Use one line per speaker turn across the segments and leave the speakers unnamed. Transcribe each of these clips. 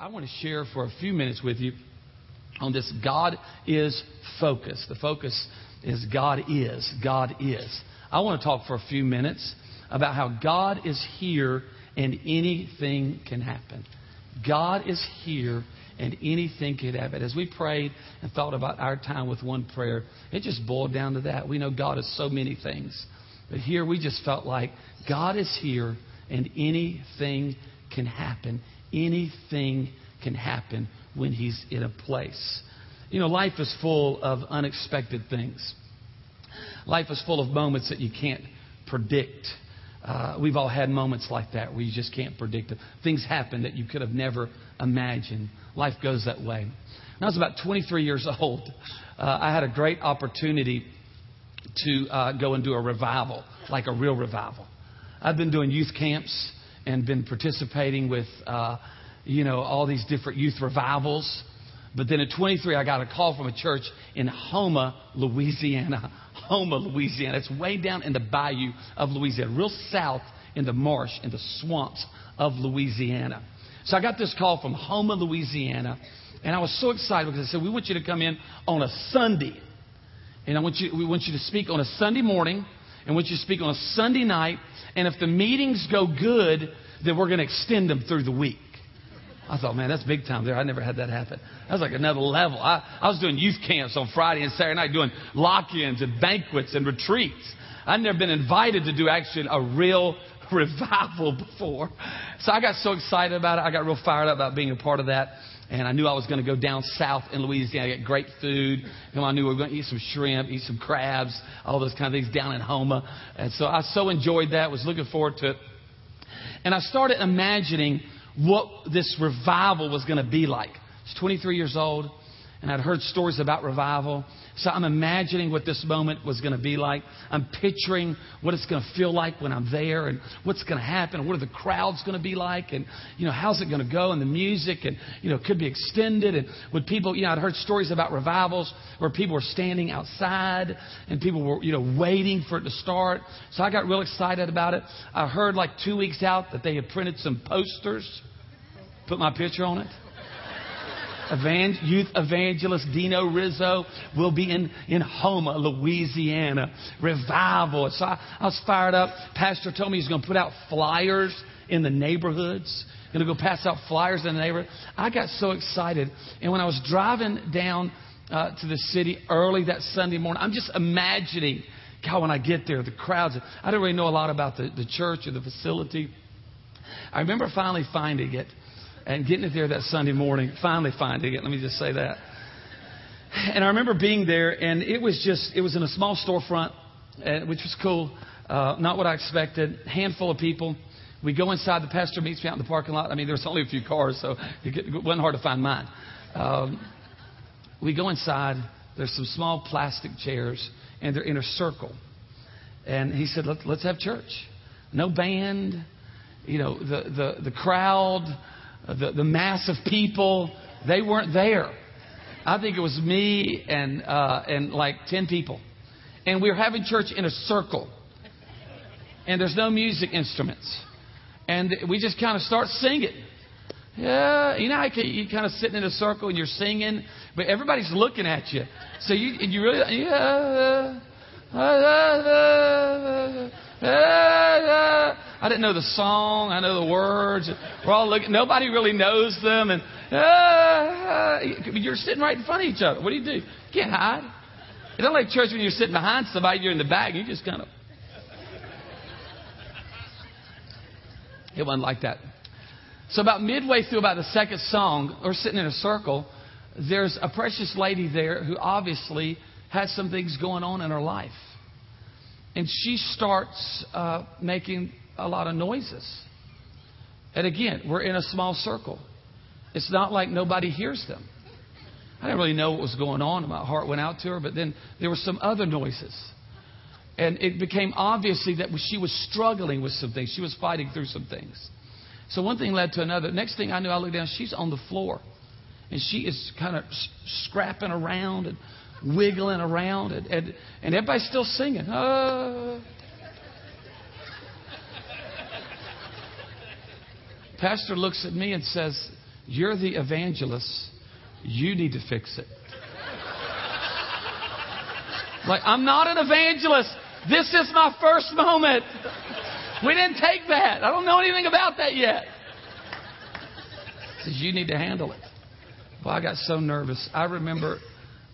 I want to share for a few minutes with you on this God is focus. The focus is God is. God is. I want to talk for a few minutes about how God is here and anything can happen. God is here and anything can happen. As we prayed and thought about our time with one prayer, it just boiled down to that. We know God is so many things. But here we just felt like God is here and anything can happen. Anything can happen when He's in a place. You know, life is full of unexpected things. Life is full of moments that you can't predict. Uh, we've all had moments like that where you just can't predict. Things happen that you could have never imagined. Life goes that way. When I was about 23 years old, uh, I had a great opportunity to uh, go and do a revival, like a real revival. I've been doing youth camps and been participating with, uh, you know, all these different youth revivals. But then at 23, I got a call from a church in Houma, Louisiana. Houma, Louisiana. It's way down in the bayou of Louisiana, real south in the marsh, in the swamps of Louisiana. So I got this call from Houma, Louisiana, and I was so excited because I said, We want you to come in on a Sunday. And I want you, we want you to speak on a Sunday morning, and want you to speak on a Sunday night. And if the meetings go good, then we're going to extend them through the week. I thought, man, that's big time there. I never had that happen. That was like another level. I, I was doing youth camps on Friday and Saturday night, doing lock ins and banquets and retreats. I'd never been invited to do actually a real revival before. So I got so excited about it. I got real fired up about being a part of that. And I knew I was going to go down south in Louisiana, get great food. And I knew we were going to eat some shrimp, eat some crabs, all those kind of things down in Houma. And so I so enjoyed that, was looking forward to it. And I started imagining what this revival was going to be like. I was 23 years old, and I'd heard stories about revival. So I'm imagining what this moment was going to be like. I'm picturing what it's going to feel like when I'm there and what's going to happen and what are the crowds going to be like and, you know, how's it going to go and the music and, you know, could be extended and would people, you know, I'd heard stories about revivals where people were standing outside and people were, you know, waiting for it to start. So I got real excited about it. I heard like two weeks out that they had printed some posters, put my picture on it youth evangelist Dino Rizzo will be in, in Houma, Louisiana. Revival. So I, I was fired up. Pastor told me he's going to put out flyers in the neighborhoods. Going to go pass out flyers in the neighborhood. I got so excited. And when I was driving down uh, to the city early that Sunday morning, I'm just imagining, God, when I get there, the crowds. I don't really know a lot about the, the church or the facility. I remember finally finding it and getting it there that Sunday morning, finally finding it. Let me just say that. And I remember being there, and it was just, it was in a small storefront, uh, which was cool. Uh, not what I expected. Handful of people. We go inside. The pastor meets me out in the parking lot. I mean, there was only a few cars, so it wasn't hard to find mine. Um, we go inside. There's some small plastic chairs, and they're in a circle. And he said, Let, "Let's have church. No band. You know, the the the crowd the, the mass of people, they weren't there. I think it was me and, uh, and like 10 people. And we were having church in a circle. And there's no music instruments. And we just kind of start singing. Yeah, you know how you kind of sitting in a circle and you're singing, but everybody's looking at you. So you you really yeah. I didn't know the song. I know the words. We're all looking. Nobody really knows them. And uh, you're sitting right in front of each other. What do you do? You can't hide. It's not like church when you're sitting behind somebody. You're in the back. You just kind of. It wasn't like that. So about midway through about the second song, we're sitting in a circle. There's a precious lady there who obviously has some things going on in her life. And she starts uh, making a lot of noises. And again, we're in a small circle. It's not like nobody hears them. I didn't really know what was going on. My heart went out to her, but then there were some other noises. And it became obviously that she was struggling with some things. She was fighting through some things. So one thing led to another. Next thing I knew, I looked down, she's on the floor. And she is kind of scrapping around and wiggling around. And, and, and everybody's still singing. Oh. Pastor looks at me and says, You're the evangelist. You need to fix it. Like, I'm not an evangelist. This is my first moment. We didn't take that. I don't know anything about that yet. He Says, You need to handle it. Well, I got so nervous. I remember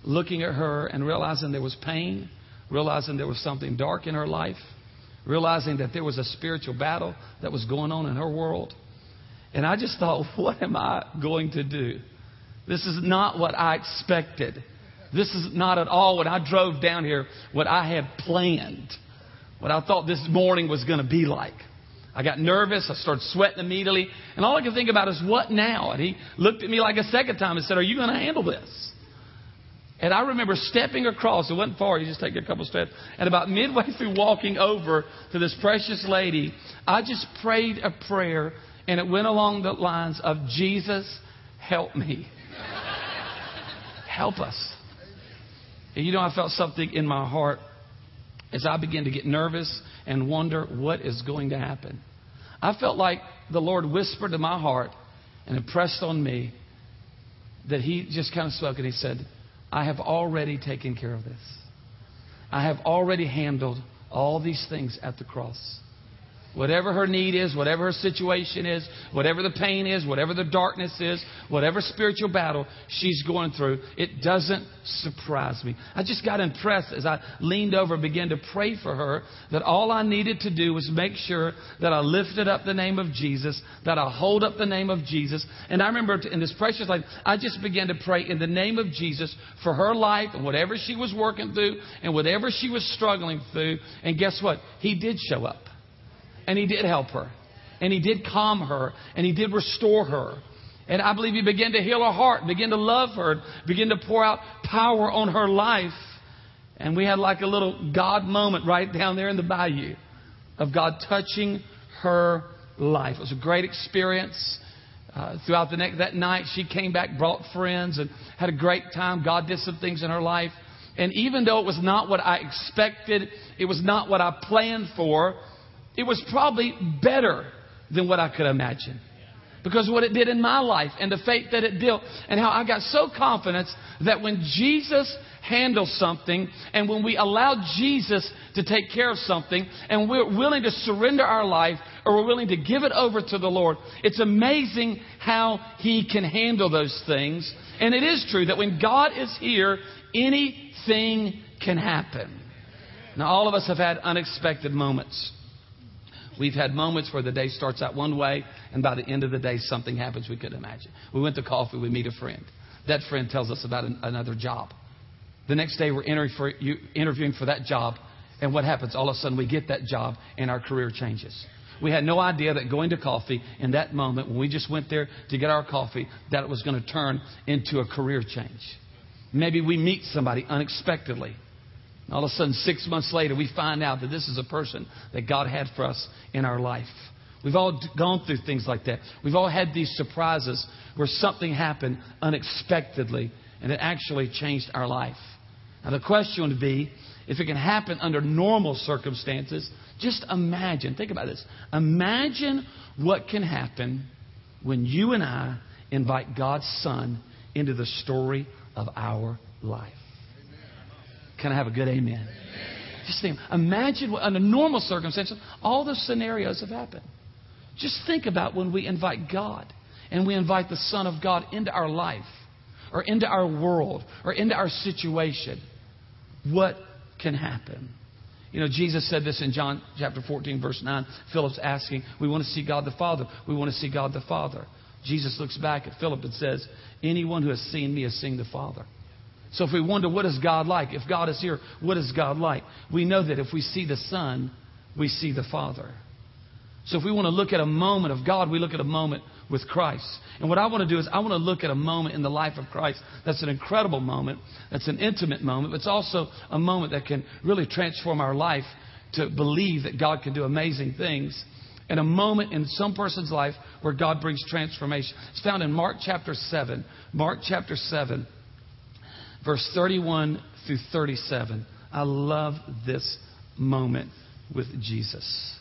looking at her and realizing there was pain, realizing there was something dark in her life, realizing that there was a spiritual battle that was going on in her world. And I just thought, what am I going to do? This is not what I expected. This is not at all when I drove down here what I had planned, what I thought this morning was going to be like. I got nervous. I started sweating immediately. And all I could think about is, what now? And he looked at me like a second time and said, Are you going to handle this? And I remember stepping across. It wasn't far. You just take a couple steps. And about midway through walking over to this precious lady, I just prayed a prayer. And it went along the lines of, Jesus, help me. help us. And you know, I felt something in my heart as I began to get nervous and wonder what is going to happen. I felt like the Lord whispered to my heart and impressed on me that He just kind of spoke and He said, I have already taken care of this. I have already handled all these things at the cross. Whatever her need is, whatever her situation is, whatever the pain is, whatever the darkness is, whatever spiritual battle she's going through, it doesn't surprise me. I just got impressed as I leaned over and began to pray for her that all I needed to do was make sure that I lifted up the name of Jesus, that I hold up the name of Jesus. And I remember in this precious life, I just began to pray in the name of Jesus for her life and whatever she was working through and whatever she was struggling through. And guess what? He did show up. And He did help her. And He did calm her. And He did restore her. And I believe He began to heal her heart, begin to love her, begin to pour out power on her life. And we had like a little God moment right down there in the bayou of God touching her life. It was a great experience. Uh, throughout the next, that night, she came back, brought friends, and had a great time. God did some things in her life. And even though it was not what I expected, it was not what I planned for, it was probably better than what I could imagine. Because what it did in my life and the faith that it built, and how I got so confident that when Jesus handles something and when we allow Jesus to take care of something and we're willing to surrender our life or we're willing to give it over to the Lord, it's amazing how He can handle those things. And it is true that when God is here, anything can happen. Now, all of us have had unexpected moments. We've had moments where the day starts out one way, and by the end of the day, something happens we couldn't imagine. We went to coffee, we meet a friend. That friend tells us about an, another job. The next day, we're interviewing for that job, and what happens? All of a sudden, we get that job, and our career changes. We had no idea that going to coffee in that moment, when we just went there to get our coffee, that it was going to turn into a career change. Maybe we meet somebody unexpectedly all of a sudden, six months later, we find out that this is a person that God had for us in our life. We've all gone through things like that. We've all had these surprises where something happened unexpectedly and it actually changed our life. Now, the question would be if it can happen under normal circumstances, just imagine, think about this. Imagine what can happen when you and I invite God's Son into the story of our life. Can I have a good amen? Just think, imagine what, under normal circumstances, all those scenarios have happened. Just think about when we invite God and we invite the Son of God into our life or into our world or into our situation. What can happen? You know, Jesus said this in John chapter 14, verse 9. Philip's asking, We want to see God the Father. We want to see God the Father. Jesus looks back at Philip and says, Anyone who has seen me has seen the Father. So if we wonder what is God like, if God is here, what is God like? We know that if we see the Son, we see the Father. So if we want to look at a moment of God, we look at a moment with Christ. And what I want to do is I want to look at a moment in the life of Christ that's an incredible moment, that's an intimate moment, but it's also a moment that can really transform our life to believe that God can do amazing things. And a moment in some person's life where God brings transformation. It's found in Mark chapter 7. Mark chapter 7 verse 31 through 37. I love this moment with Jesus.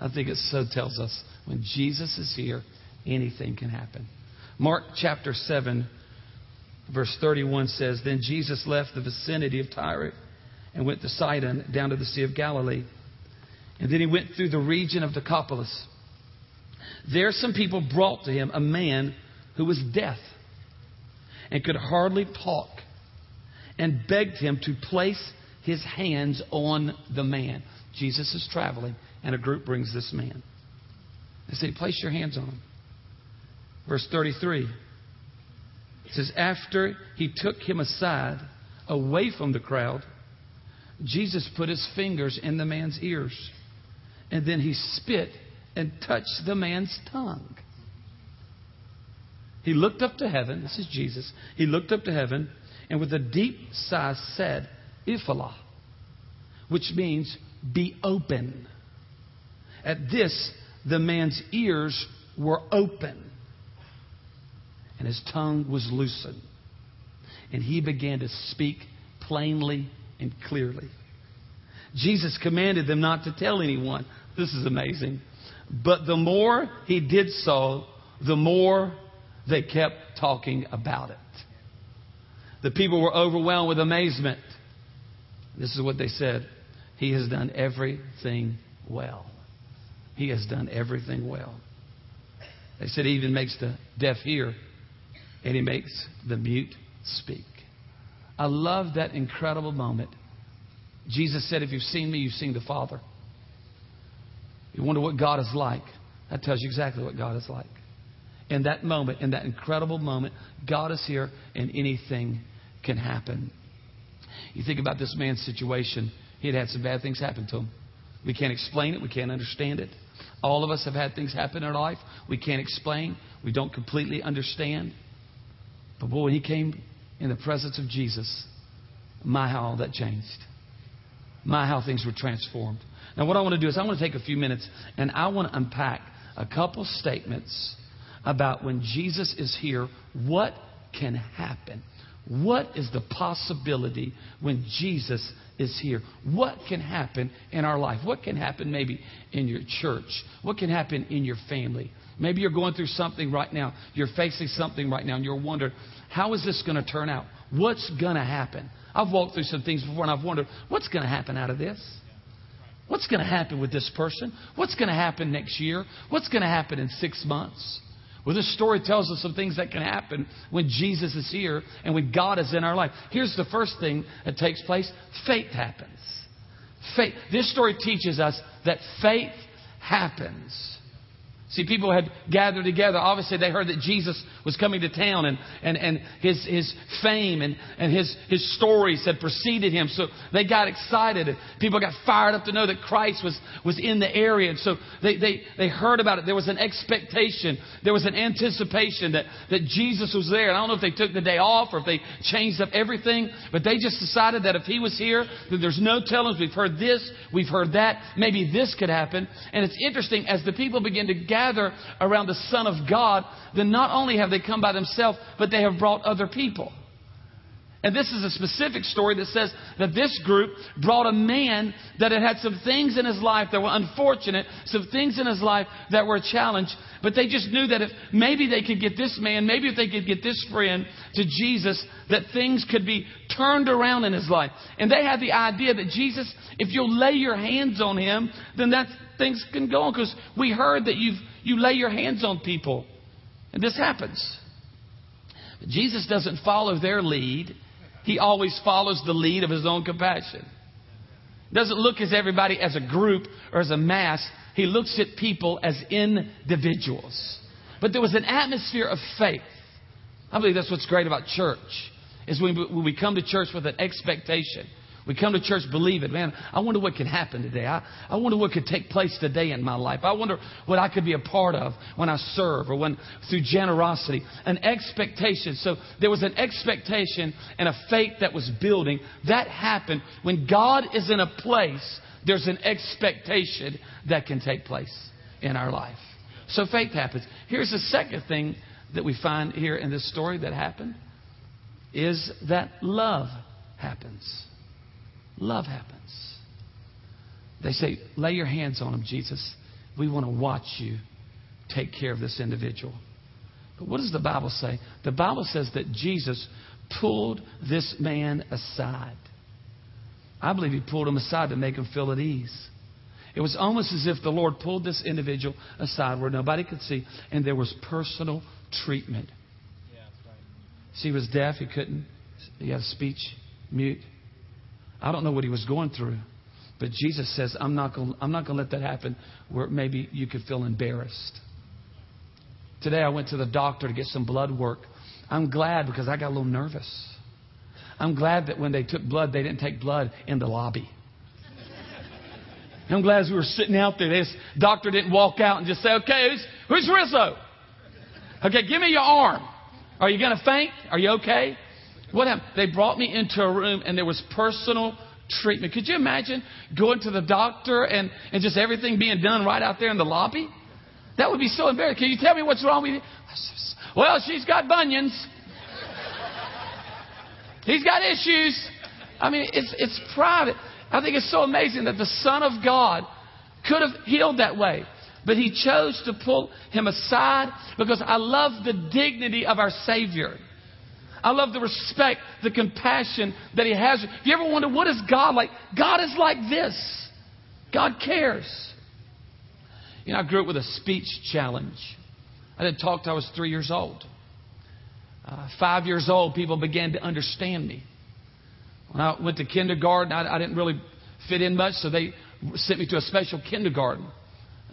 I think it so tells us when Jesus is here, anything can happen. Mark chapter 7, verse 31 says Then Jesus left the vicinity of Tyre and went to Sidon down to the Sea of Galilee. And then he went through the region of Decapolis. There, some people brought to him a man who was deaf and could hardly talk and begged him to place his hands on the man. Jesus is traveling, and a group brings this man. They say, Place your hands on him. Verse 33 it says, After he took him aside, away from the crowd, Jesus put his fingers in the man's ears, and then he spit and touched the man's tongue. He looked up to heaven. This is Jesus. He looked up to heaven and with a deep sigh said, Ephphatha, which means be open. At this, the man's ears were open and his tongue was loosened. And he began to speak plainly and clearly. Jesus commanded them not to tell anyone. This is amazing. But the more he did so, the more they kept talking about it. The people were overwhelmed with amazement. This is what they said He has done everything well. He has done everything well. They said He even makes the deaf hear and He makes the mute speak. I love that incredible moment. Jesus said, If you've seen me, you've seen the Father. You wonder what God is like. That tells you exactly what God is like. In that moment, in that incredible moment, God is here and anything can happen. You think about this man's situation, he had had some bad things happen to him. We can't explain it, we can't understand it. All of us have had things happen in our life we can't explain, we don't completely understand. But boy, when he came in the presence of Jesus, my how all that changed. My how things were transformed. Now, what I want to do is I want to take a few minutes and I want to unpack a couple statements about when Jesus is here, what can happen. What is the possibility when Jesus is here? What can happen in our life? What can happen maybe in your church? What can happen in your family? Maybe you're going through something right now. You're facing something right now, and you're wondering, how is this going to turn out? What's going to happen? I've walked through some things before, and I've wondered, what's going to happen out of this? What's going to happen with this person? What's going to happen next year? What's going to happen in six months? Well, this story tells us some things that can happen when Jesus is here and when God is in our life. Here's the first thing that takes place faith happens. Faith. This story teaches us that faith happens. See, people had gathered together. Obviously, they heard that Jesus was coming to town and, and, and his, his fame and, and his, his stories had preceded him. So they got excited and people got fired up to know that Christ was, was in the area. And so they, they, they heard about it. There was an expectation. There was an anticipation that, that Jesus was there. And I don't know if they took the day off or if they changed up everything, but they just decided that if he was here, then there's no telling. We've heard this, we've heard that. Maybe this could happen. And it's interesting as the people begin to gather gather around the Son of God, then not only have they come by themselves, but they have brought other people. And this is a specific story that says that this group brought a man that had had some things in his life that were unfortunate, some things in his life that were a challenge, but they just knew that if maybe they could get this man, maybe if they could get this friend to Jesus, that things could be turned around in his life. And they had the idea that Jesus, if you'll lay your hands on him, then that things can go on because we heard that you've you lay your hands on people. And this happens. But Jesus doesn't follow their lead. He always follows the lead of his own compassion. Doesn't look at everybody as a group or as a mass. He looks at people as individuals. But there was an atmosphere of faith. I believe that's what's great about church. Is when we come to church with an expectation. We come to church believe it. Man, I wonder what could happen today. I, I wonder what could take place today in my life. I wonder what I could be a part of when I serve or when through generosity. An expectation. So there was an expectation and a faith that was building. That happened. When God is in a place, there's an expectation that can take place in our life. So faith happens. Here's the second thing that we find here in this story that happened is that love happens love happens. They say, lay your hands on him, Jesus. We want to watch you take care of this individual. But what does the Bible say? The Bible says that Jesus pulled this man aside. I believe he pulled him aside to make him feel at ease. It was almost as if the Lord pulled this individual aside where nobody could see, and there was personal treatment. Yeah, right. See, he was deaf. He couldn't. He had a speech mute. I don't know what he was going through. But Jesus says, I'm not going to let that happen where maybe you could feel embarrassed. Today I went to the doctor to get some blood work. I'm glad because I got a little nervous. I'm glad that when they took blood, they didn't take blood in the lobby. I'm glad as we were sitting out there, this doctor didn't walk out and just say, okay, who's, who's Rizzo? Okay, give me your arm. Are you going to faint? Are you okay? What happened? They brought me into a room and there was personal treatment. Could you imagine going to the doctor and, and just everything being done right out there in the lobby? That would be so embarrassing. Can you tell me what's wrong with you? Well, she's got bunions. He's got issues. I mean, it's, it's private. I think it's so amazing that the Son of God could have healed that way. But he chose to pull him aside because I love the dignity of our Savior. I love the respect, the compassion that he has. If you ever wonder, what is God like? God is like this. God cares. You know, I grew up with a speech challenge. I didn't talk till I was three years old. Uh, five years old, people began to understand me. When I went to kindergarten, I, I didn't really fit in much, so they sent me to a special kindergarten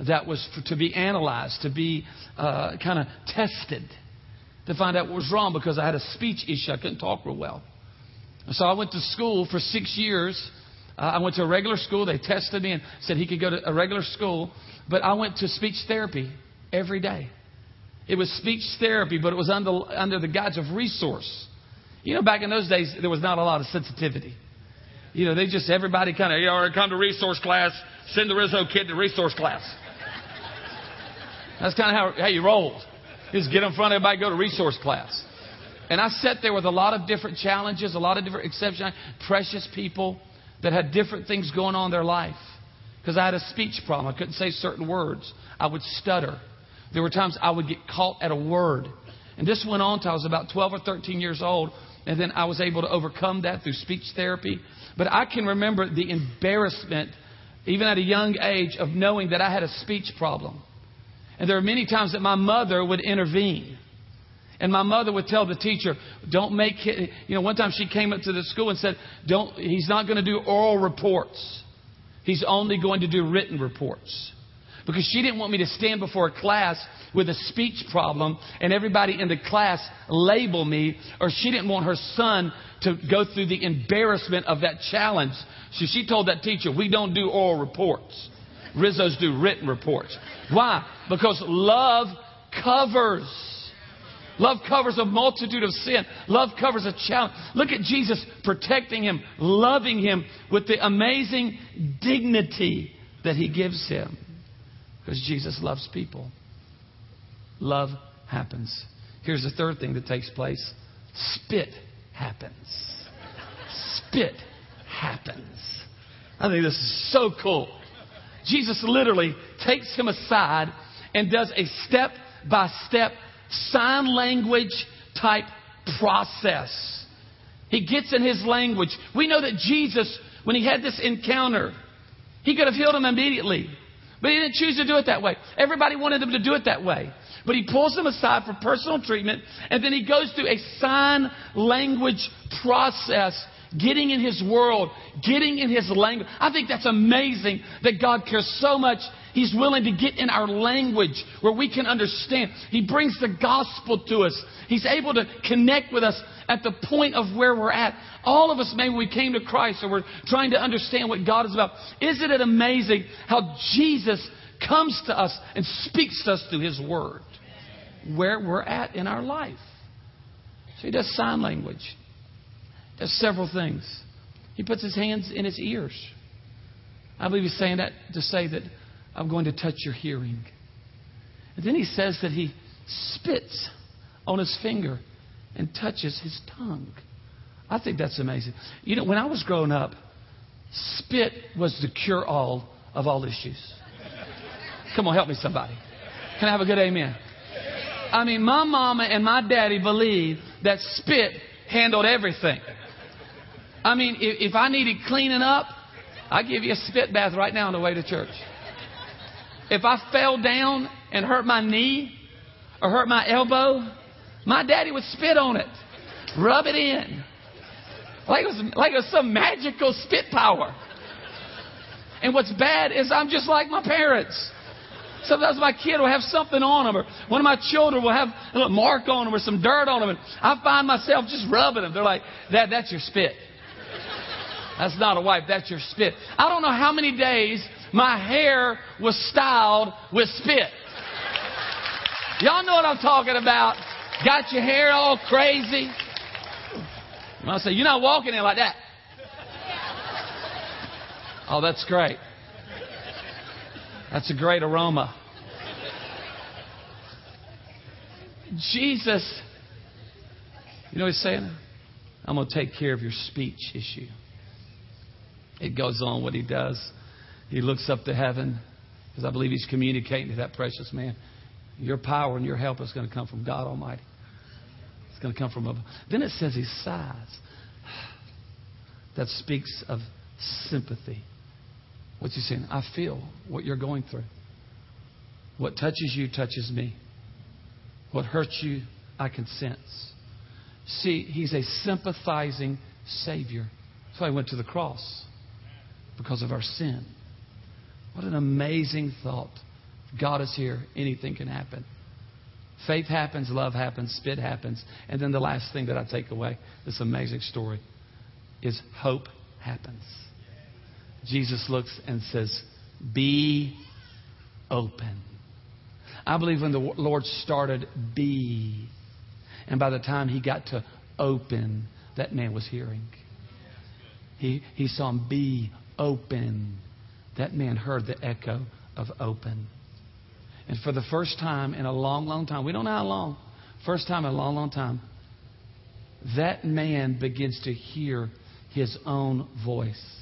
that was for, to be analyzed, to be uh, kind of tested, to find out what was wrong because I had a speech issue. I couldn't talk real well. So I went to school for six years. Uh, I went to a regular school. They tested me and said he could go to a regular school. But I went to speech therapy every day. It was speech therapy, but it was under, under the guise of resource. You know, back in those days, there was not a lot of sensitivity. You know, they just, everybody kind of, you know, come to resource class, send the Rizzo kid to resource class. That's kind of how, how you rolled. Just get in front of everybody, go to resource class. And I sat there with a lot of different challenges, a lot of different exceptions, precious people that had different things going on in their life. Because I had a speech problem. I couldn't say certain words. I would stutter. There were times I would get caught at a word. And this went on until I was about 12 or 13 years old. And then I was able to overcome that through speech therapy. But I can remember the embarrassment, even at a young age, of knowing that I had a speech problem. And there are many times that my mother would intervene. And my mother would tell the teacher, don't make it, you know, one time she came up to the school and said, don't, he's not going to do oral reports. He's only going to do written reports. Because she didn't want me to stand before a class with a speech problem and everybody in the class label me, or she didn't want her son to go through the embarrassment of that challenge. So she told that teacher, we don't do oral reports. Rizzos do written reports. Why? Because love covers. Love covers a multitude of sin. Love covers a challenge. Look at Jesus protecting him, loving him with the amazing dignity that he gives him. Because Jesus loves people. Love happens. Here's the third thing that takes place spit happens. Spit happens. I think this is so cool. Jesus literally takes him aside and does a step by step sign language type process. He gets in his language. We know that Jesus, when he had this encounter, he could have healed him immediately. But he didn't choose to do it that way. Everybody wanted him to do it that way. But he pulls them aside for personal treatment, and then he goes through a sign language process, getting in his world, getting in his language. I think that's amazing that God cares so much. He's willing to get in our language where we can understand. He brings the gospel to us. He's able to connect with us at the point of where we're at. All of us, maybe we came to Christ or we're trying to understand what God is about. Isn't it amazing how Jesus comes to us and speaks to us through His Word? Where we're at in our life. So He does sign language. Does several things. He puts His hands in His ears. I believe He's saying that to say that I'm going to touch your hearing. And then He says that He spits on His finger and touches his tongue. I think that's amazing. You know, when I was growing up, spit was the cure all of all issues. Come on, help me, somebody. Can I have a good amen? I mean, my mama and my daddy believed that spit handled everything. I mean, if, if I needed cleaning up, I'd give you a spit bath right now on the way to church. If I fell down and hurt my knee or hurt my elbow, my daddy would spit on it, rub it in. Like it was, like it was some magical spit power. And what's bad is I'm just like my parents. Sometimes my kid will have something on them, or one of my children will have a little mark on them or some dirt on them, and I find myself just rubbing them. They're like, "That, that's your spit. That's not a wipe. That's your spit." I don't know how many days my hair was styled with spit. Y'all know what I'm talking about. Got your hair all crazy. I say, You're not walking in like that. Oh, that's great. That's a great aroma. Jesus, you know what he's saying? I'm going to take care of your speech issue. It goes on what he does. He looks up to heaven because I believe he's communicating to that precious man. Your power and your help is going to come from God Almighty. It's going to come from above. Then it says he sighs. That speaks of sympathy. What's he saying? I feel what you're going through. What touches you touches me. What hurts you, I can sense. See, he's a sympathizing Savior. That's why he went to the cross because of our sin. What an amazing thought. God is here, anything can happen. Faith happens, love happens, spit happens. And then the last thing that I take away, this amazing story, is hope happens. Jesus looks and says, Be open. I believe when the Lord started, be. And by the time he got to open, that man was hearing. He, he saw him be open. That man heard the echo of open. And for the first time in a long, long time, we don't know how long, first time in a long, long time, that man begins to hear his own voice.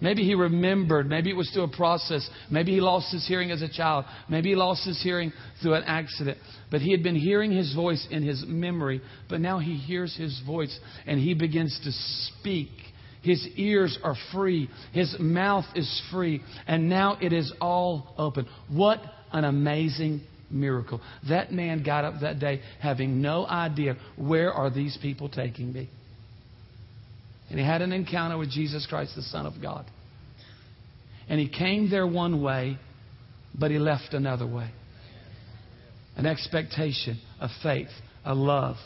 Maybe he remembered. Maybe it was through a process. Maybe he lost his hearing as a child. Maybe he lost his hearing through an accident. But he had been hearing his voice in his memory. But now he hears his voice and he begins to speak. His ears are free. His mouth is free. And now it is all open. What an amazing miracle. That man got up that day having no idea where are these people taking me. And he had an encounter with Jesus Christ, the Son of God. And he came there one way, but he left another way. An expectation, a faith, a love,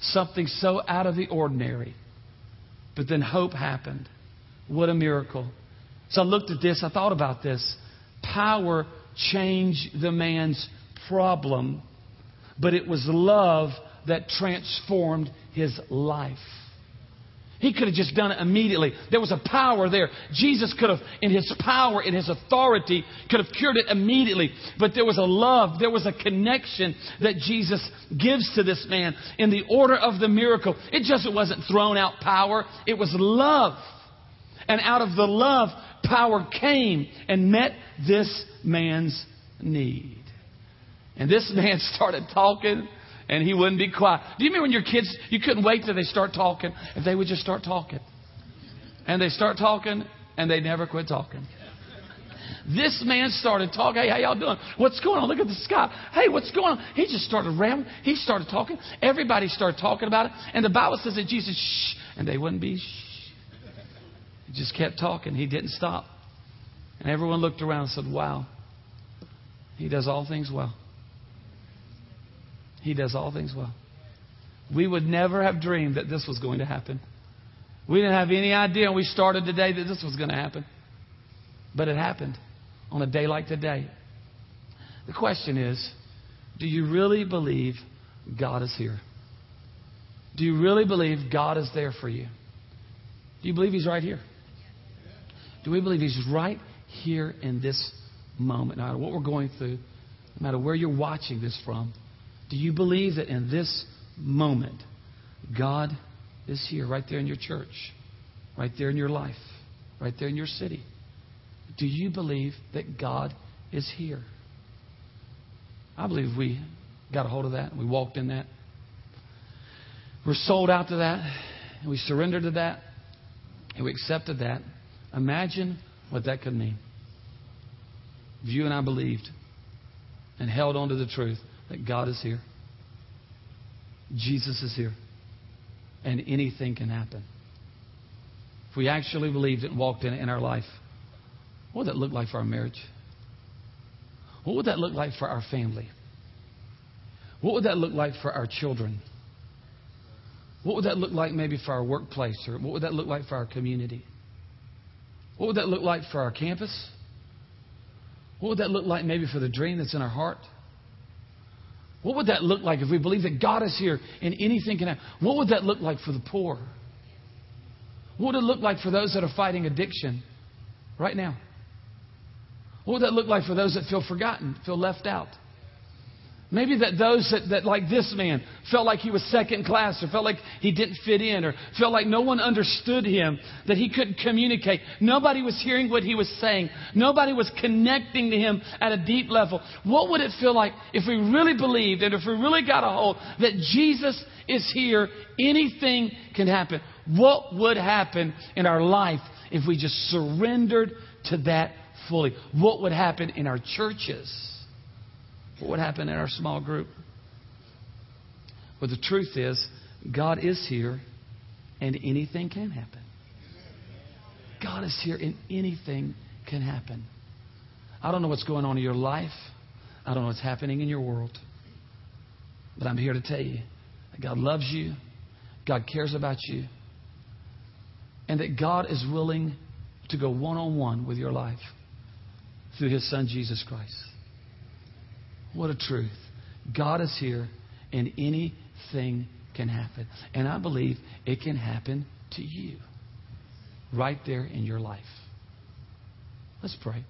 something so out of the ordinary. But then hope happened. What a miracle. So I looked at this, I thought about this. Power changed the man's problem, but it was love that transformed his life. He could have just done it immediately. There was a power there. Jesus could have, in his power, in his authority, could have cured it immediately. But there was a love, there was a connection that Jesus gives to this man in the order of the miracle. It just wasn't thrown out power, it was love. And out of the love, power came and met this man's need. And this man started talking and he wouldn't be quiet. Do you remember when your kids, you couldn't wait till they start talking, if they would just start talking. And they start talking, and they never quit talking. This man started talking. Hey, how y'all doing? What's going on? Look at the sky. Hey, what's going on? He just started rambling. He started talking. Everybody started talking about it. And the Bible says that Jesus, shh, and they wouldn't be shh. He just kept talking. He didn't stop. And everyone looked around and said, wow, he does all things well. He does all things well. We would never have dreamed that this was going to happen. We didn't have any idea when we started today that this was going to happen. But it happened on a day like today. The question is do you really believe God is here? Do you really believe God is there for you? Do you believe He's right here? Do we believe He's right here in this moment? No matter what we're going through, no matter where you're watching this from, do you believe that in this moment, God is here, right there in your church, right there in your life, right there in your city? Do you believe that God is here? I believe we got a hold of that. We walked in that. We're sold out to that. And we surrendered to that. And we accepted that. Imagine what that could mean. If you and I believed and held on to the truth that God is here, Jesus is here, and anything can happen. If we actually believed it and walked in it in our life, what would that look like for our marriage? What would that look like for our family? What would that look like for our children? What would that look like maybe for our workplace? Or what would that look like for our community? What would that look like for our campus? What would that look like maybe for the dream that's in our heart? What would that look like if we believe that God is here and anything can happen? What would that look like for the poor? What would it look like for those that are fighting addiction right now? What would that look like for those that feel forgotten, feel left out? Maybe that those that, that, like this man, felt like he was second class or felt like he didn't fit in or felt like no one understood him, that he couldn't communicate. Nobody was hearing what he was saying. Nobody was connecting to him at a deep level. What would it feel like if we really believed and if we really got a hold that Jesus is here? Anything can happen. What would happen in our life if we just surrendered to that fully? What would happen in our churches? What happened in our small group? Well, the truth is, God is here and anything can happen. God is here and anything can happen. I don't know what's going on in your life. I don't know what's happening in your world. But I'm here to tell you that God loves you, God cares about you, and that God is willing to go one on one with your life through His Son, Jesus Christ. What a truth. God is here and anything can happen. And I believe it can happen to you right there in your life. Let's pray.